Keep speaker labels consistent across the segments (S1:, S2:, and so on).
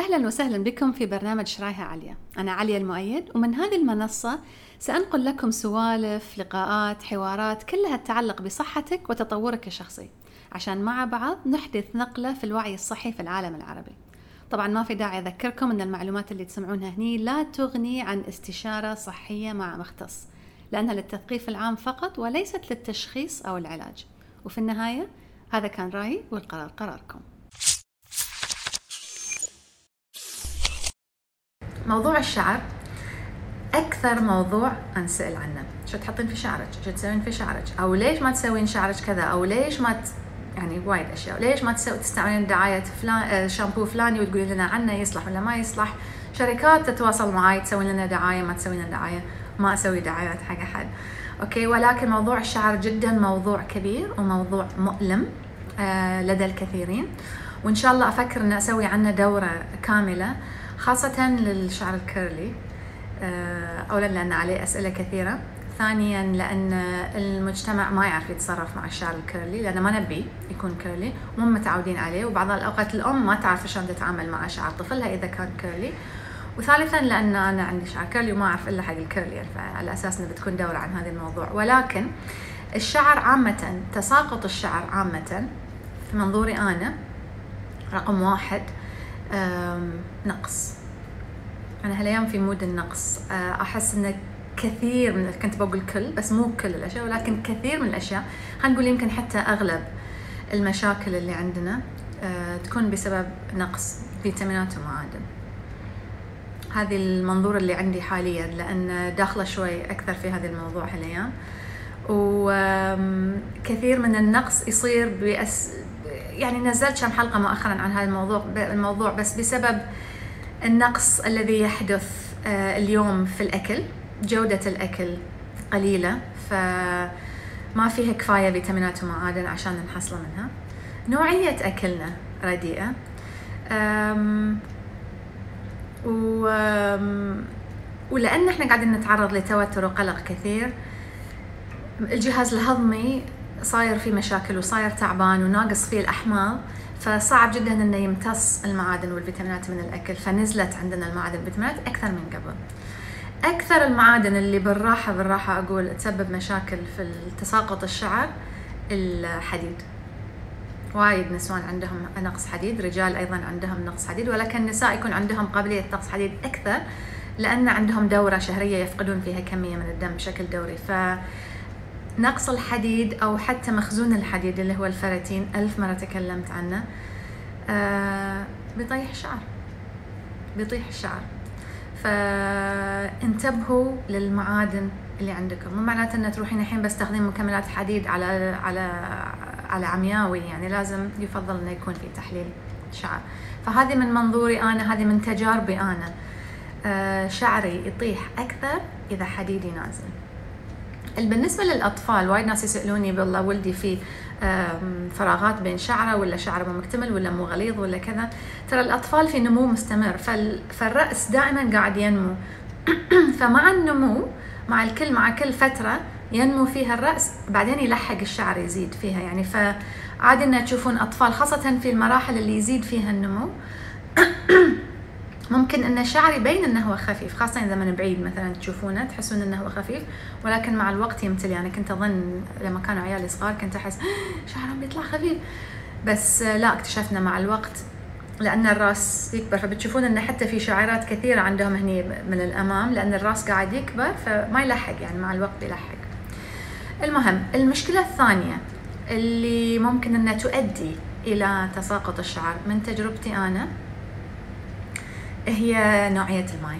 S1: أهلا وسهلا بكم في برنامج شرايها عليا. أنا عليا المؤيد ومن هذه المنصة سأنقل لكم سوالف لقاءات حوارات كلها تتعلق بصحتك وتطورك الشخصي. عشان مع بعض نحدث نقلة في الوعي الصحي في العالم العربي. طبعا ما في داعي أذكركم أن المعلومات اللي تسمعونها هني لا تغني عن استشارة صحية مع مختص لأنها للتثقيف العام فقط وليست للتشخيص أو العلاج. وفي النهاية هذا كان رأيي والقرار قراركم. موضوع الشعر أكثر موضوع أنسأل عنه. شو تحطين في شعرك؟ شو تسوين في شعرك؟ أو ليش ما تسوين شعرك كذا؟ أو ليش ما ت... يعني وايد أشياء. ليش ما تسوي تستعملين دعاية فلان آه، شامبو فلاني وتقولين لنا عنه يصلح ولا ما يصلح. شركات تتواصل معي تسوي لنا دعاية ما تسوي لنا دعاية ما أسوي دعايات حق أحد. Okay؟ ولكن موضوع الشعر جدا موضوع كبير وموضوع مؤلم آه لدى الكثيرين. وإن شاء الله أفكر أن أسوي عنه دورة كاملة. خاصة للشعر ال curly آه، أولا لأن عليه أسئلة كثيرة ثانيا لأن المجتمع ما يعرف يتصرف مع الشعر ال curly لأن ما نبي يكون curly مو متعودين عليه وبعض الأوقات الأم ما تعرف شلون تتعامل مع شعر طفلها إذا كان curly. وثالثا لأن أنا عندي شعر curly وما أعرف إلا حق ال curly يعني فعلى أساس إنه بتكون دورة عن هذا الموضوع. ولكن الشعر عامة تساقط الشعر عامة في منظوري أنا رقم واحد نقص. أنا هالأيام في mood النقص. آه، أحس إن كثير من كنت بقول كل بس مو كل الأشياء ولكن كثير من الأشياء. خلينا نقول يمكن حتى أغلب المشاكل اللي عندنا آه، تكون بسبب نقص فيتامينات ومعادن هذه المنظور اللي عندي حاليا لأن داخلة شوي أكثر في هذا الموضوع هالأيام. وكثير من النقص يصير بأس يعني نزلت كم حلقة مؤخرا عن هذا الموضوع الموضوع بس بسبب النقص الذي يحدث آه، اليوم في الأكل جودة الأكل قليلة فما فيها كفاية فيتامينات ومعادن عشان نحصل منها. نوعية أكلنا رديئة. و ولأن إحنا قاعدين نتعرض لتوتر وقلق كثير الجهاز الهضمي صاير فيه مشاكل وصاير تعبان وناقص فيه الأحماض. فصعب جدا إنه يمتص المعادن والفيتامينات من الأكل فنزلت عندنا المعادن والفيتامينات أكثر من قبل. أكثر المعادن اللي بالراحة بالراحة أقول تسبب مشاكل في تساقط الشعر الحديد. وايد نسوان عندهم نقص حديد رجال أيضا عندهم نقص حديد ولكن النساء يكون عندهم قابلية نقص حديد أكثر لأن عندهم دورة شهرية يفقدون فيها كمية من الدم بشكل دوري. ف نقص الحديد أو حتى مخزون الحديد اللي هو الفراتين. ألف مرة تكلمت عنه. آه بيطيح الشعر بيطيح الشعر فانتبهوا للمعادن اللي عندكم. مو معناته ان تروحين الحين بس تاخذين مكملات حديد على على على عمياوي يعني لازم يفضل إنه يكون في تحليل شعر. فهذه من منظوري أنا هذه من تجاربي أنا. آه شعري يطيح أكثر إذا حديدي نازل. بالنسبة للأطفال وايد ناس يسألوني بالله ولدي في فراغات بين شعره ولا شعره مو مكتمل ولا مو غليظ ولا كذا. ترى الأطفال في نمو مستمر فالرأس دائما قاعد ينمو. فمع النمو مع الكل مع كل فترة ينمو فيها الرأس بعدين يلحق الشعر يزيد فيها. يعني فعادي ان تشوفون أطفال خاصة في المراحل اللي يزيد فيها النمو. ممكن إن الشعر يبين إنه هو خفيف خاصة إذا من بعيد مثلا تشوفونه تحسون إنه هو خفيف ولكن مع الوقت يمتلي أنا كنت أظن لما كانوا عيالي صغار كنت أحس شعرهم بيطلع خفيف. بس لا اكتشفنا مع الوقت لأن الراس يكبر. فبتشوفون إن حتى في شعيرات كثيرة عندهم هني من الأمام لأن الراس قاعد يكبر فما يلحق يعني مع الوقت بيلحق المهم المشكلة الثانية اللي ممكن إنها تؤدي إلى تساقط الشعر من تجربتي أنا هي نوعية الماء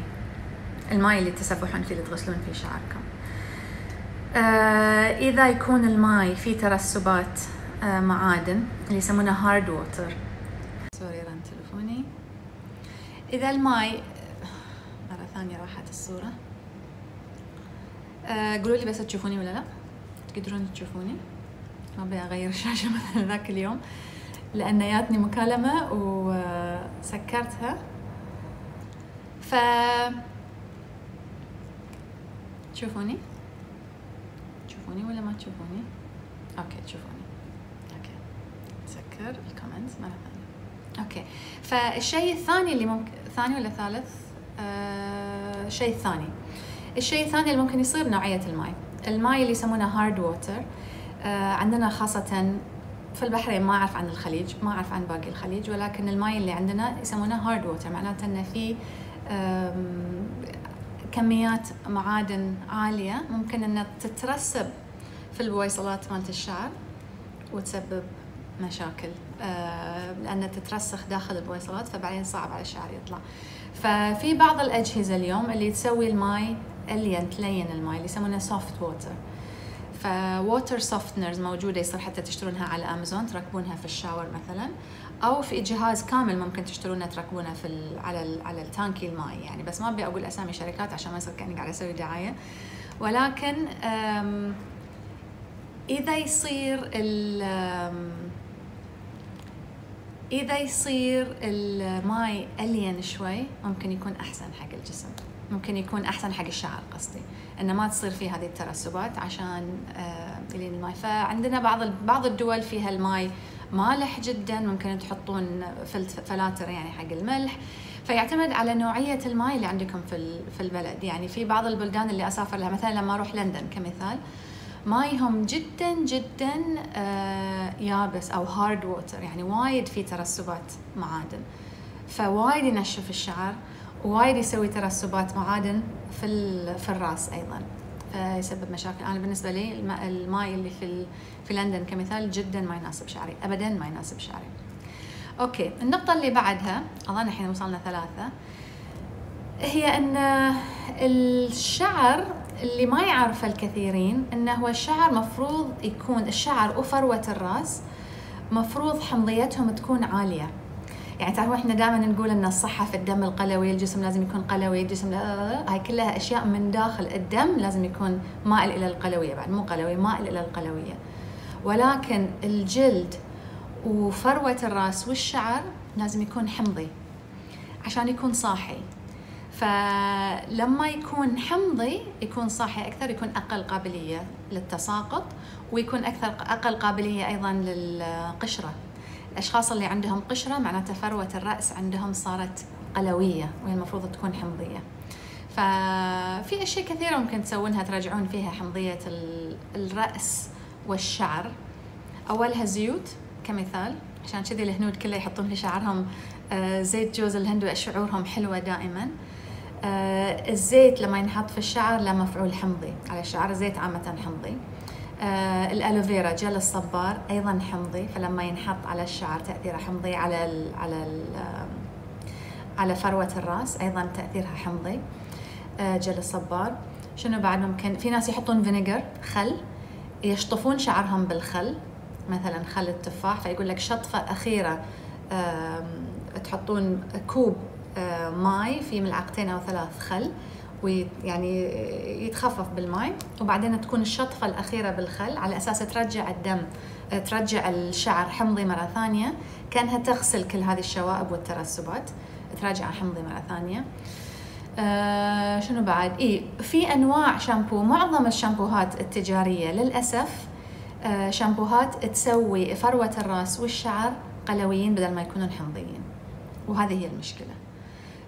S1: الماء اللي تسبحون فيه اللي تغسلون فيه شعركم. آه إذا يكون الماء فيه ترسبات آه معادن اللي يسمونها hard water sorry رن تلفوني إذا الماء مرة ثانية راحت الصورة. آه قولوا لي بس تشوفوني ولا لا؟ تقدرون تشوفوني؟ ما أبي أغير الشاشة مثلا ذاك اليوم لأن جاتني مكالمة وسكرتها. ف تشوفوني؟ تشوفوني ولا ما تشوفوني؟ Okay تشوفوني. Okay. سكر ال comments مرة ثانية. Okay. فالشيء الثاني اللي ممكن ثاني ولا ثالث؟ آه... الثاني الشيء الثاني اللي ممكن يصير نوعية الماء. الماء اللي يسمونه hard water آه عندنا خاصة في البحرين ما أعرف عن الخليج ما أعرف عن باقي الخليج ولكن الماء اللي عندنا يسمونه hard water معناته إنه في كميات معادن عالية ممكن إنها تترسب في البويصلات مالت الشعر وتسبب مشاكل لأنها تترسخ داخل البويصلات فبعدين صعب على الشعر يطلع. ففي بعض الأجهزة اليوم اللي تسوي الماي ألين تلين الماي اللي يسمونه soft water ف water softeners موجودة يصير حتى تشترونها على أمازون تركبونها في ال shower مثلا. أو في جهاز كامل ممكن تشترونه تركبونه في ال على ال على التانكي الماي. يعني بس ما أبي أقول أسامي شركات عشان ما يصير كأني قاعدة أسوي دعاية. ولكن إذا يصير ال إذا يصير الماي ألين شوي ممكن يكون أحسن حق الجسم. ممكن يكون أحسن حق الشعر قصدي. إنه ما تصير فيه هذه الترسبات عشان يلين الماي. فعندنا بعض بعض الدول فيها الماي مالح جدا ممكن تحطون فلاتر يعني حق الملح. فيعتمد على نوعية الماي اللي عندكم في في البلد. يعني في بعض البلدان اللي أسافر لها مثلا لما أروح لندن كمثال مايهم جدا جدا آه يابس أو hard water يعني وايد في ترسبات معادن. فوايد ينشف الشعر ووايد يسوي ترسبات معادن في في الرأس أيضا. فيسبب مشاكل. أنا بالنسبة لي الماي اللي في في لندن كمثال جدا ما يناسب شعري. ابدا ما يناسب شعري. أوكي النقطة اللي بعدها اظن الحين وصلنا ثلاثة هي إن الشعر اللي ما يعرف الكثيرين إنه هو الشعر مفروض يكون الشعر وفروة الرأس مفروض حمضيتهم تكون عالية. يعني تعرفوا إحنا دائما نقول إن الصحة في الدم القلوي الجسم لازم يكون قلوي الجسم هاي كلها أشياء من داخل الدم لازم يكون مائل إلى القلوية بعد مو قلوي مائل إلى القلوية. ولكن الجلد وفروة الرأس والشعر لازم يكون حمضي عشان يكون صاحي. فلما يكون حمضي يكون صاحي أكثر يكون أقل قابلية للتساقط ويكون أكثر أقل قابلية أيضا للقشرة. الأشخاص اللي عندهم قشرة معناته فروه الرأس عندهم صارت قلوية وهي المفروض تكون حمضية. ففي أشياء كثيرة ممكن تسوونها تراجعون فيها حمضية الرأس والشعر. أولها زيوت كمثال. عشان كذي الهنود كله يحطون في شعرهم آه، زيت جوز الهند وشعورهم حلوة دائما. آه الزيت لما ينحط في الشعر له مفعول حمضي على الشعر زيت عامة حمضي. الالوفيرا جل الصبار أيضا حمضي فلما ينحط على الشعر تأثيره حمضي على ال على ال على فروة الرأس أيضا تأثيرها حمضي. آه جل الصبار. شنو بعد؟ ممكن في ناس يحطون vinegar خل يشطفون شعرهم بالخل مثلا خل التفاح فيقول لك شطفة أخيرة تحطون كوب آه، ماي في ملعقتين أو ثلاث خل. ويعني يتخفف بالماء وبعدين تكون الشطفة الأخيرة بالخل على أساس ترجع الدم ترجع الشعر حمضي مرة ثانية. كأنها تغسل كل هذه الشوائب والترسبات. ترجع حمضي مرة ثانية. آه شنو بعد؟ اي في أنواع شامبو. معظم الشامبوهات التجارية للأسف آه شامبوهات تسوي فروة الرأس والشعر قلويين بدل ما يكونون حمضيين. وهذه هي المشكلة.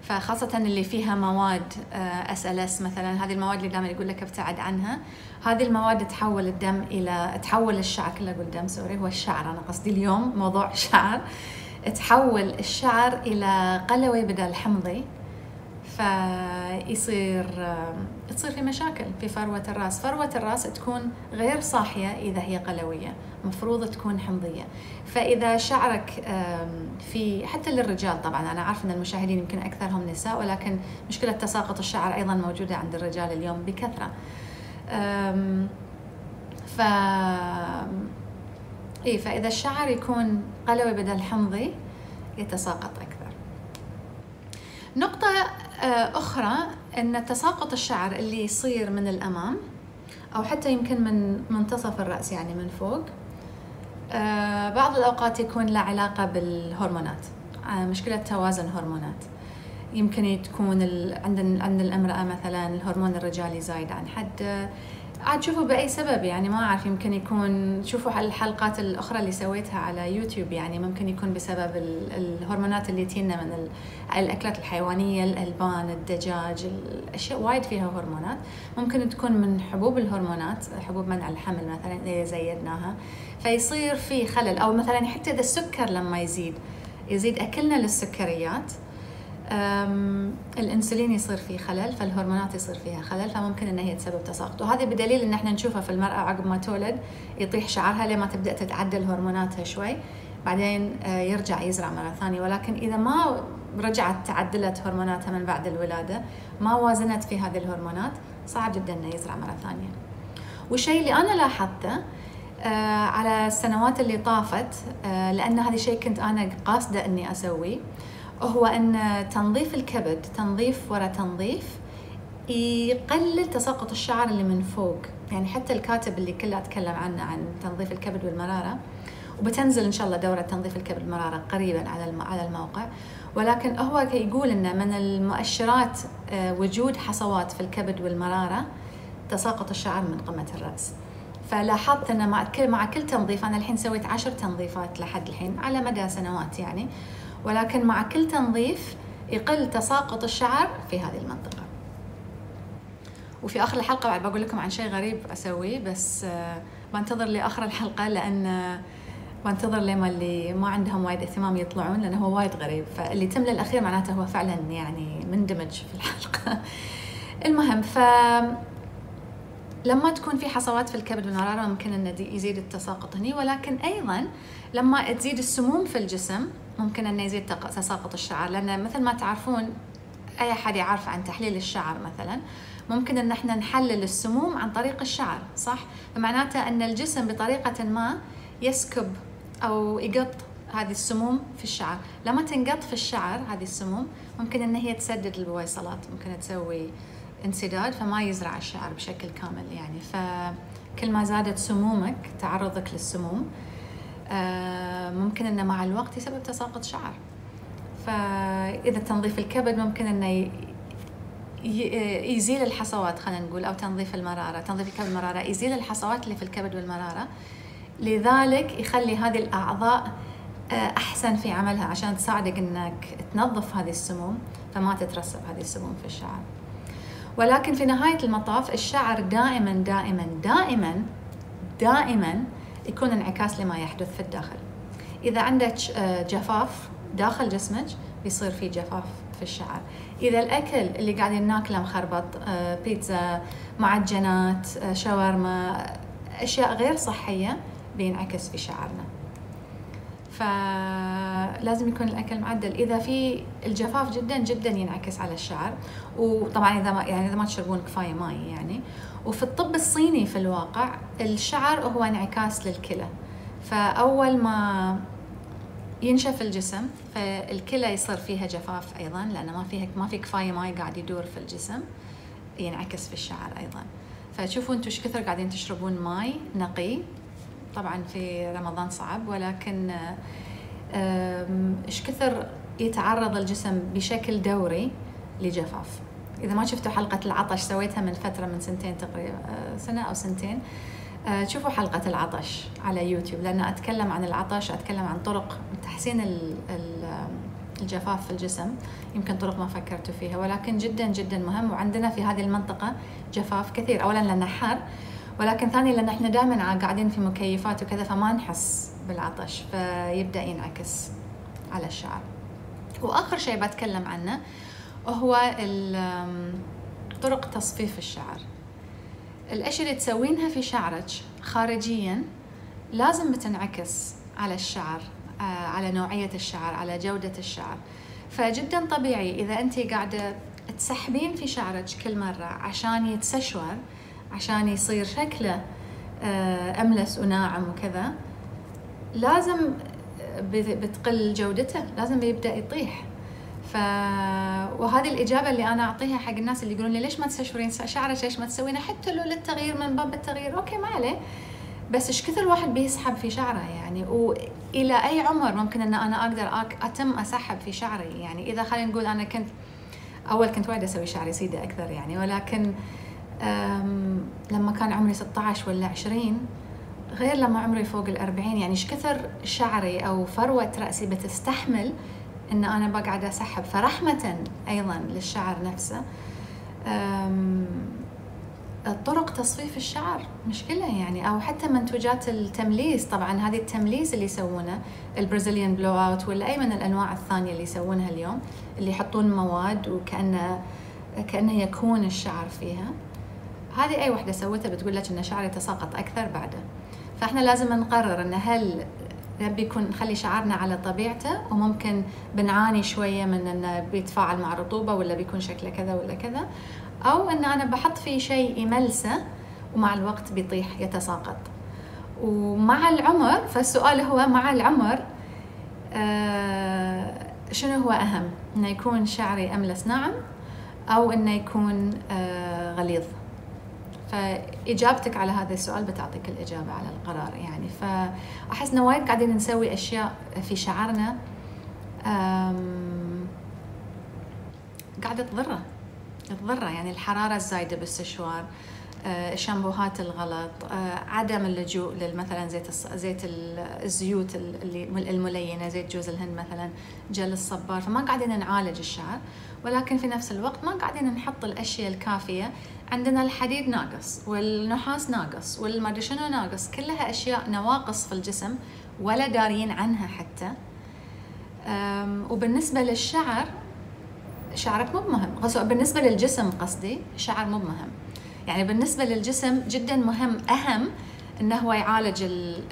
S1: فخاصة اللي فيها مواد SLS مثلا هذه المواد اللي دائما يقول لك ابتعد عنها. هذه المواد تحول الدم إلى تحول الشعر كله أقول دم sorry هو الشعر. أنا قصدي اليوم موضوع شعر. تحول الشعر إلى قلوي بدل حمضي. فيصير تصير في مشاكل في فروة الرأس. فروة الرأس تكون غير صاحية إذا هي قلوية مفروض تكون حمضية. فإذا شعرك في حتى للرجال طبعا أنا عارفة أن المشاهدين يمكن أكثرهم نساء ولكن مشكلة تساقط الشعر أيضا موجودة عند الرجال اليوم بكثرة. ف إيه فإذا الشعر يكون قلوي بدل حمضي يتساقط أكثر. نقطة آه، أخرى أن تساقط الشعر اللي يصير من الأمام أو حتى يمكن من منتصف الرأس يعني من فوق آه، بعض الأوقات يكون له علاقة بالهرمونات آه، مشكلة توازن هرمونات. يمكن تكون عند عند الامرأة مثلا الهرمون الرجالي زايد عن حده عاد شوفوا بأي سبب يعني ما أعرف يمكن يكون شوفوا الحلقات الأخرى اللي سويتها على يوتيوب يعني ممكن يكون بسبب الهرمونات اللي تينا من الأكلات الحيوانية الألبان الدجاج الأشياء وايد فيها هرمونات. ممكن تكون من حبوب الهرمونات حبوب منع الحمل مثلا إذا زيدناها. فيصير في خلل أو مثلا حتى إذا السكر لما يزيد يزيد أكلنا للسكريات. الإنسولين يصير فيه خلل فالهرمونات يصير فيها خلل فممكن ان هي تسبب تساقط. وهذا بدليل إن إحنا نشوفها في المرأة عقب ما تولد يطيح شعرها لما تبدأ تتعدل هرموناتها شوي. بعدين آه، يرجع يزرع مرة ثانية. ولكن إذا ما رجعت تعدلت هرموناتها من بعد الولادة ما وازنت في هذه الهرمونات صعب جدا إنه يزرع مرة ثانية. والشيء اللي أنا لاحظته آه على السنوات اللي طافت آه لأن هذا الشيء كنت أنا قاصدة إني أسويه هو أن تنظيف الكبد تنظيف ورا تنظيف يقلل تساقط الشعر اللي من فوق. يعني حتى الكاتب اللي كله أتكلم عنه عن تنظيف الكبد والمرارة وبتنزل إن شاء الله دورة تنظيف الكبد والمرارة قريبا على على الموقع. ولكن هو يقول ان من المؤشرات آه، وجود حصوات في الكبد والمرارة تساقط الشعر من قمة الرأس. فلاحظت إن مع كل مع كل تنظيف أنا الحين سويت عشر تنظيفات لحد الحين على مدى سنوات يعني. ولكن مع كل تنظيف يقل تساقط الشعر في هذه المنطقة. وفي آخر الحلقة بعد بقول لكم عن شيء غريب أسويه بس آه، بنتظر لآخر الحلقة لأن آه، بنتظر لما اللي ما عندهم وايد اهتمام يطلعون لأنه هو وايد غريب. فاللي تم للأخير معناته هو فعلا يعني مندمج في الحلقة. المهم ف لما تكون في حصوات في الكبد والمرارة ممكن أن يزيد التساقط هني. ولكن أيضا لما تزيد السموم في الجسم ممكن انه يزيد تساقط الشعر. لأن مثل ما تعرفون أي أحد يعرف عن تحليل الشعر مثلا ممكن أن إحنا نحلل السموم عن طريق الشعر صح؟ فمعناته أن الجسم بطريقة ما يسكب أو يقط هذه السموم في الشعر. لما تنقط في الشعر هذه السموم ممكن أن هي تسدد البويصلات ممكن تسوي انسداد فما يزرع الشعر بشكل كامل يعني. فكل ما زادت سمومك تعرضك للسموم آه، ممكن إنه مع الوقت يسبب تساقط شعر. فإذا تنظيف الكبد ممكن إنه يزيل الحصوات خلينا نقول أو تنظيف المرارة. تنظيف الكبد والمرارة يزيل الحصوات اللي في الكبد والمرارة. لذلك يخلي هذه الأعضاء آه، أحسن في عملها عشان تساعدك إنك تنظف هذه السموم فما تترسب هذه السموم في الشعر. ولكن في نهاية المطاف الشعر دائما دائما دائما دائما يكون انعكاس لما يحدث في الداخل. إذا عندك آه، جفاف داخل جسمك بيصير في جفاف في الشعر. إذا الأكل اللي قاعدين ناكله مخربط آه، بيتزا معجنات آه، شاورما أشياء غير صحية بينعكس في شعرنا. فلازم يكون الأكل معدل. إذا في الجفاف جدا جدا ينعكس على الشعر. وطبعا إذا ما يعني إذا ما تشربون كفاية ماي يعني. وفي الطب الصيني في الواقع الشعر هو انعكاس للكلى. فأول ما ينشف الجسم فالكلى يصير فيها جفاف أيضا لأن ما فيها ما في كفاية ماي قاعد يدور في الجسم ينعكس في الشعر أيضا. فتشوفوا أنتم إيش كثر قاعدين تشربون ماي نقي. طبعا في رمضان صعب ولكن إيش كثر يتعرض الجسم بشكل دوري لجفاف. إذا ما شفتوا حلقة العطش سويتها من فترة من سنتين تقريبا آه، سنة أو سنتين. آه، شوفوا حلقة العطش على يوتيوب لأن أتكلم عن العطش أتكلم عن طرق تحسين الجفاف في الجسم. يمكن طرق ما فكرتوا فيها ولكن جدا جدا مهم. وعندنا في هذه المنطقة جفاف كثير. أولا لأنه حر ولكن ثانيا لأن إحنا دائما قاعدين في مكيفات وكذا فما نحس بالعطش فيبدأ ينعكس على الشعر وآخر شيء بتكلم عنه هو طرق تصفيف الشعر. الأشياء اللي تسوينها في شعرك خارجيا لازم بتنعكس على الشعر آه، على نوعية الشعر على جودة الشعر. فجدا طبيعي إذا أنت قاعدة تسحبين في شعرك كل مرة عشان يتسشور عشان يصير شكله آه، أملس وناعم وكذا لازم بتقل جودته لازم بيبدأ يطيح. ف وهذه الإجابة اللي أنا أعطيها حق الناس اللي يقولون لي ليش ما تستشورين شعرك ليش ما تسوينه؟ حتى لو للتغيير من باب التغيير. أوكي ما عليه. بس إيش كثر الواحد بيسحب في شعره يعني؟ وإلى أي عمر ممكن إن أنا أقدر أتم أسحب في شعري؟ يعني إذا خلينا نقول أنا كنت أول كنت وايد أسوي شعري سيدة أكثر يعني ولكن لما كان عمري 16 ولا 20 غير لما عمري فوق الأربعين يعني إيش كثر شعري أو فروة رأسي بتستحمل إن أنا بقعد أسحب؟ فرحمة أيضا للشعر نفسه. طرق تصفيف الشعر مشكلة يعني أو حتى منتوجات التمليس. طبعا هذه التمليس اللي يسوونه البرازيليان بلو أوت ولا أي من الأنواع الثانية اللي يسوونها اليوم اللي يحطون مواد وكأنه كأنه يكون الشعر فيها. هذه أي وحدة سوتها بتقول لك إن شعري تساقط أكثر بعده. فإحنا لازم نقرر إن هل نبي يكون نخلي شعرنا على طبيعته وممكن بنعاني شوية من إنه بيتفاعل مع رطوبة ولا بيكون شكله كذا ولا كذا. أو إن أنا بحط فيه شيء يملسه ومع الوقت بيطيح يتساقط. ومع العمر فالسؤال هو مع العمر آه شنو هو أهم؟ إنه يكون شعري أملس ناعم أو إنه يكون آه غليظ. فإجابتك على هذا السؤال بتعطيك الإجابة على القرار يعني. فأحس إنه وايد قاعدين نسوي أشياء في شعرنا قاعدة تضرة تضرة يعني الحرارة الزايدة بالاستشوار آه، الشامبوهات الغلط آه، عدم اللجوء مثلا زيت زيت الزيوت الملينة زيت جوز الهند مثلا جل الصبار. فما قاعدين نعالج الشعر ولكن في نفس الوقت ما قاعدين نحط الأشياء الكافية عندنا الحديد ناقص والنحاس ناقص والما شنو ناقص؟ كلها أشياء نواقص في الجسم ولا دارين عنها حتى. وبالنسبة للشعر شعرك مو مهم بالنسبة للجسم قصدي شعر مو مهم يعني بالنسبة للجسم جدا مهم أهم إنه هو يعالج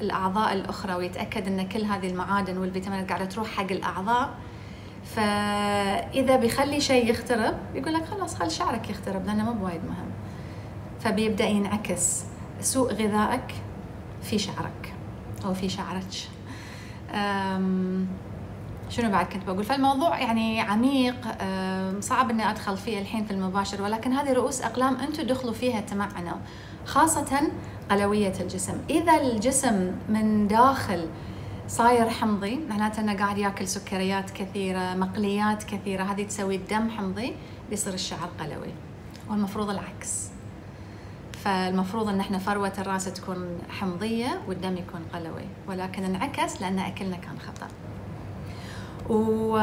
S1: الأعضاء الأخرى ويتأكد إن كل هذه المعادن والفيتامينات قاعدة تروح حق الأعضاء. فإذا بيخلي شيء يخترب يقول لك خلاص خل شعرك يخترب لأنه مو بوايد مهم. فبيبدأ ينعكس سوء غذائك في شعرك أو في شعرك. شنو بعد كنت بقول؟ فالموضوع يعني عميق صعب إني أدخل فيه الحين في المباشر ولكن هذه رؤوس أقلام أنتم دخلوا فيها تمعنا خاصة قلوية الجسم. إذا الجسم من داخل صاير حمضي معناته إنه قاعد ياكل سكريات كثيرة مقليات كثيرة هذه تسوي الدم حمضي بيصير الشعر قلوي والمفروض العكس. فالمفروض إن إحنا فروة الرأس تكون حمضية والدم يكون قلوي ولكن انعكس لأن أكلنا كان خطأ. و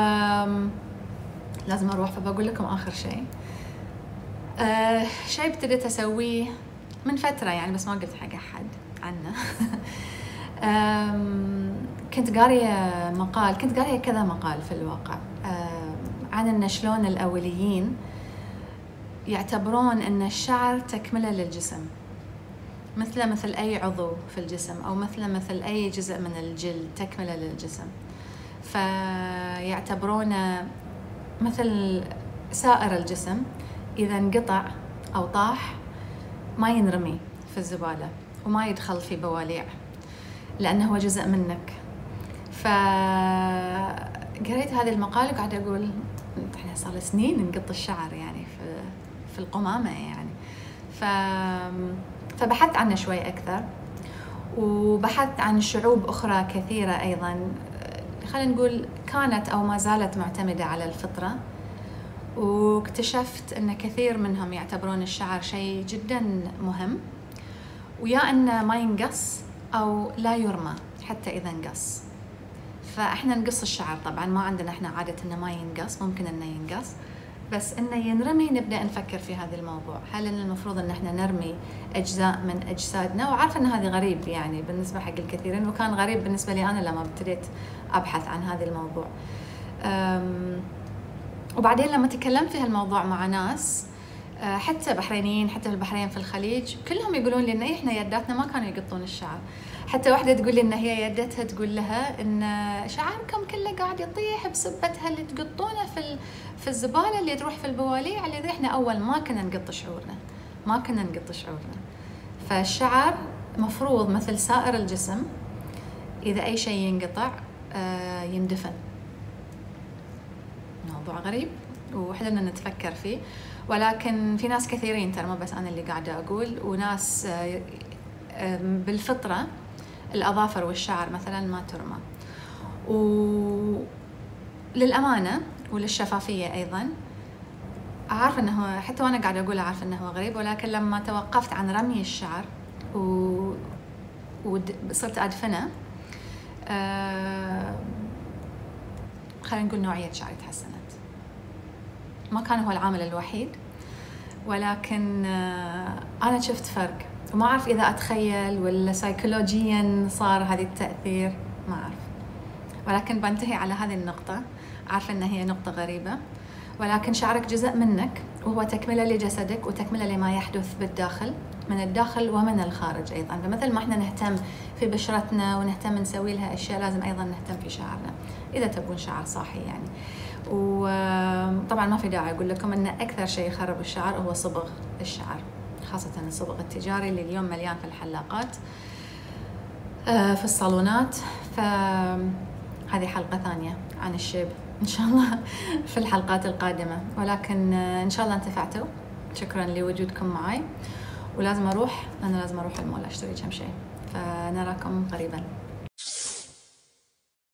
S1: لازم أروح فبقول لكم آخر شيء. أه شيء ابتديت أسويه من فترة يعني بس ما قلت حق أحد عنه. كنت قارية مقال كنت قارية كذا مقال في الواقع. عن إن شلون الأوليين يعتبرون إن الشعر تكملة للجسم. مثله مثل أي عضو في الجسم أو مثله مثل أي جزء من الجلد تكملة للجسم. فيعتبرونه مثل سائر الجسم إذا انقطع أو طاح ما ينرمي في الزبالة وما يدخل في بواليع لأنه هو جزء منك. فقريت هذه المقالة وقاعدة أقول إحنا صار سنين نقط الشعر يعني في في القمامة يعني. ف فبحثت عنه شوي أكثر وبحثت عن شعوب أخرى كثيرة أيضا. خلينا نقول كانت أو ما زالت معتمدة على الفطرة واكتشفت أن كثير منهم يعتبرون الشعر شيء جدا مهم ويا أنه ما ينقص أو لا يرمى حتى إذا انقص. فإحنا نقص الشعر. طبعا ما عندنا إحنا عادة إنه ما ينقص ممكن إنه ينقص. بس إنه ينرمي نبدأ نفكر في هذا الموضوع. هل المفروض إن إحنا نرمي أجزاء من أجسادنا؟ وعارفة إن هذا غريب يعني بالنسبة حق الكثيرين وكان غريب بالنسبة لي أنا لما ابتديت أبحث عن هذا الموضوع. وبعدين لما تكلمت في هالموضوع مع ناس حتى بحرينيين حتى في البحرين في الخليج كلهم يقولون لي ان إحنا يداتنا ما كانوا يقطون الشعر. حتى واحدة تقول لي إن هي يدتها تقول لها إن شعركم كله قاعد يطيح بسبتها اللي تقطونه في في الزبالة اللي تروح في البواليع اللي إحنا أول ما كنا نقط شعورنا ما كنا نقط شعورنا. فالشعر مفروض مثل سائر الجسم إذا أي شيء ينقطع آه، يندفن. موضوع غريب وحلنا نتفكر فيه. ولكن في ناس كثيرين ترى مو بس أنا اللي قاعدة أقول وناس آه، بالفطرة الأظافر والشعر مثلا ما ترمى. وللامانه وللشفافية أيضا عارفه إنه حتى وأنا قاعدة أقول عارفه إنه غريب ولكن لما توقفت عن رمي الشعر و وصرت أدفنة آه... خلينا نقول نوعية شعري تحسنت. ما كان هو العامل الوحيد ولكن آه... أنا شفت فرق. وما أعرف إذا أتخيل ولا سيكولوجيا صار هذا التأثير ما أعرف. ولكن بنتهي على هذه النقطة عارفه إن هي نقطة غريبة. ولكن شعرك جزء منك وهو تكملة لجسدك وتكملة لما يحدث بالداخل من الداخل ومن الخارج أيضا. فمثل ما إحنا نهتم في بشرتنا ونهتم نسوي لها أشياء لازم أيضا نهتم في شعرنا إذا تبون شعر صاحي يعني. وطبعا ما في داعي أقول لكم إن أكثر شيء يخرب الشعر هو صبغ الشعر خاصة الصبغ التجاري اللي اليوم مليان في الحلاقات آه، في الصالونات. فهذه حلقة ثانية عن الشيب إن شاء الله في الحلقات القادمة. ولكن إن شاء الله انتفعتوا. شكرا لوجودكم معي. ولازم أروح أنا لازم أروح المول أشتري كم شيء. فنراكم قريبا.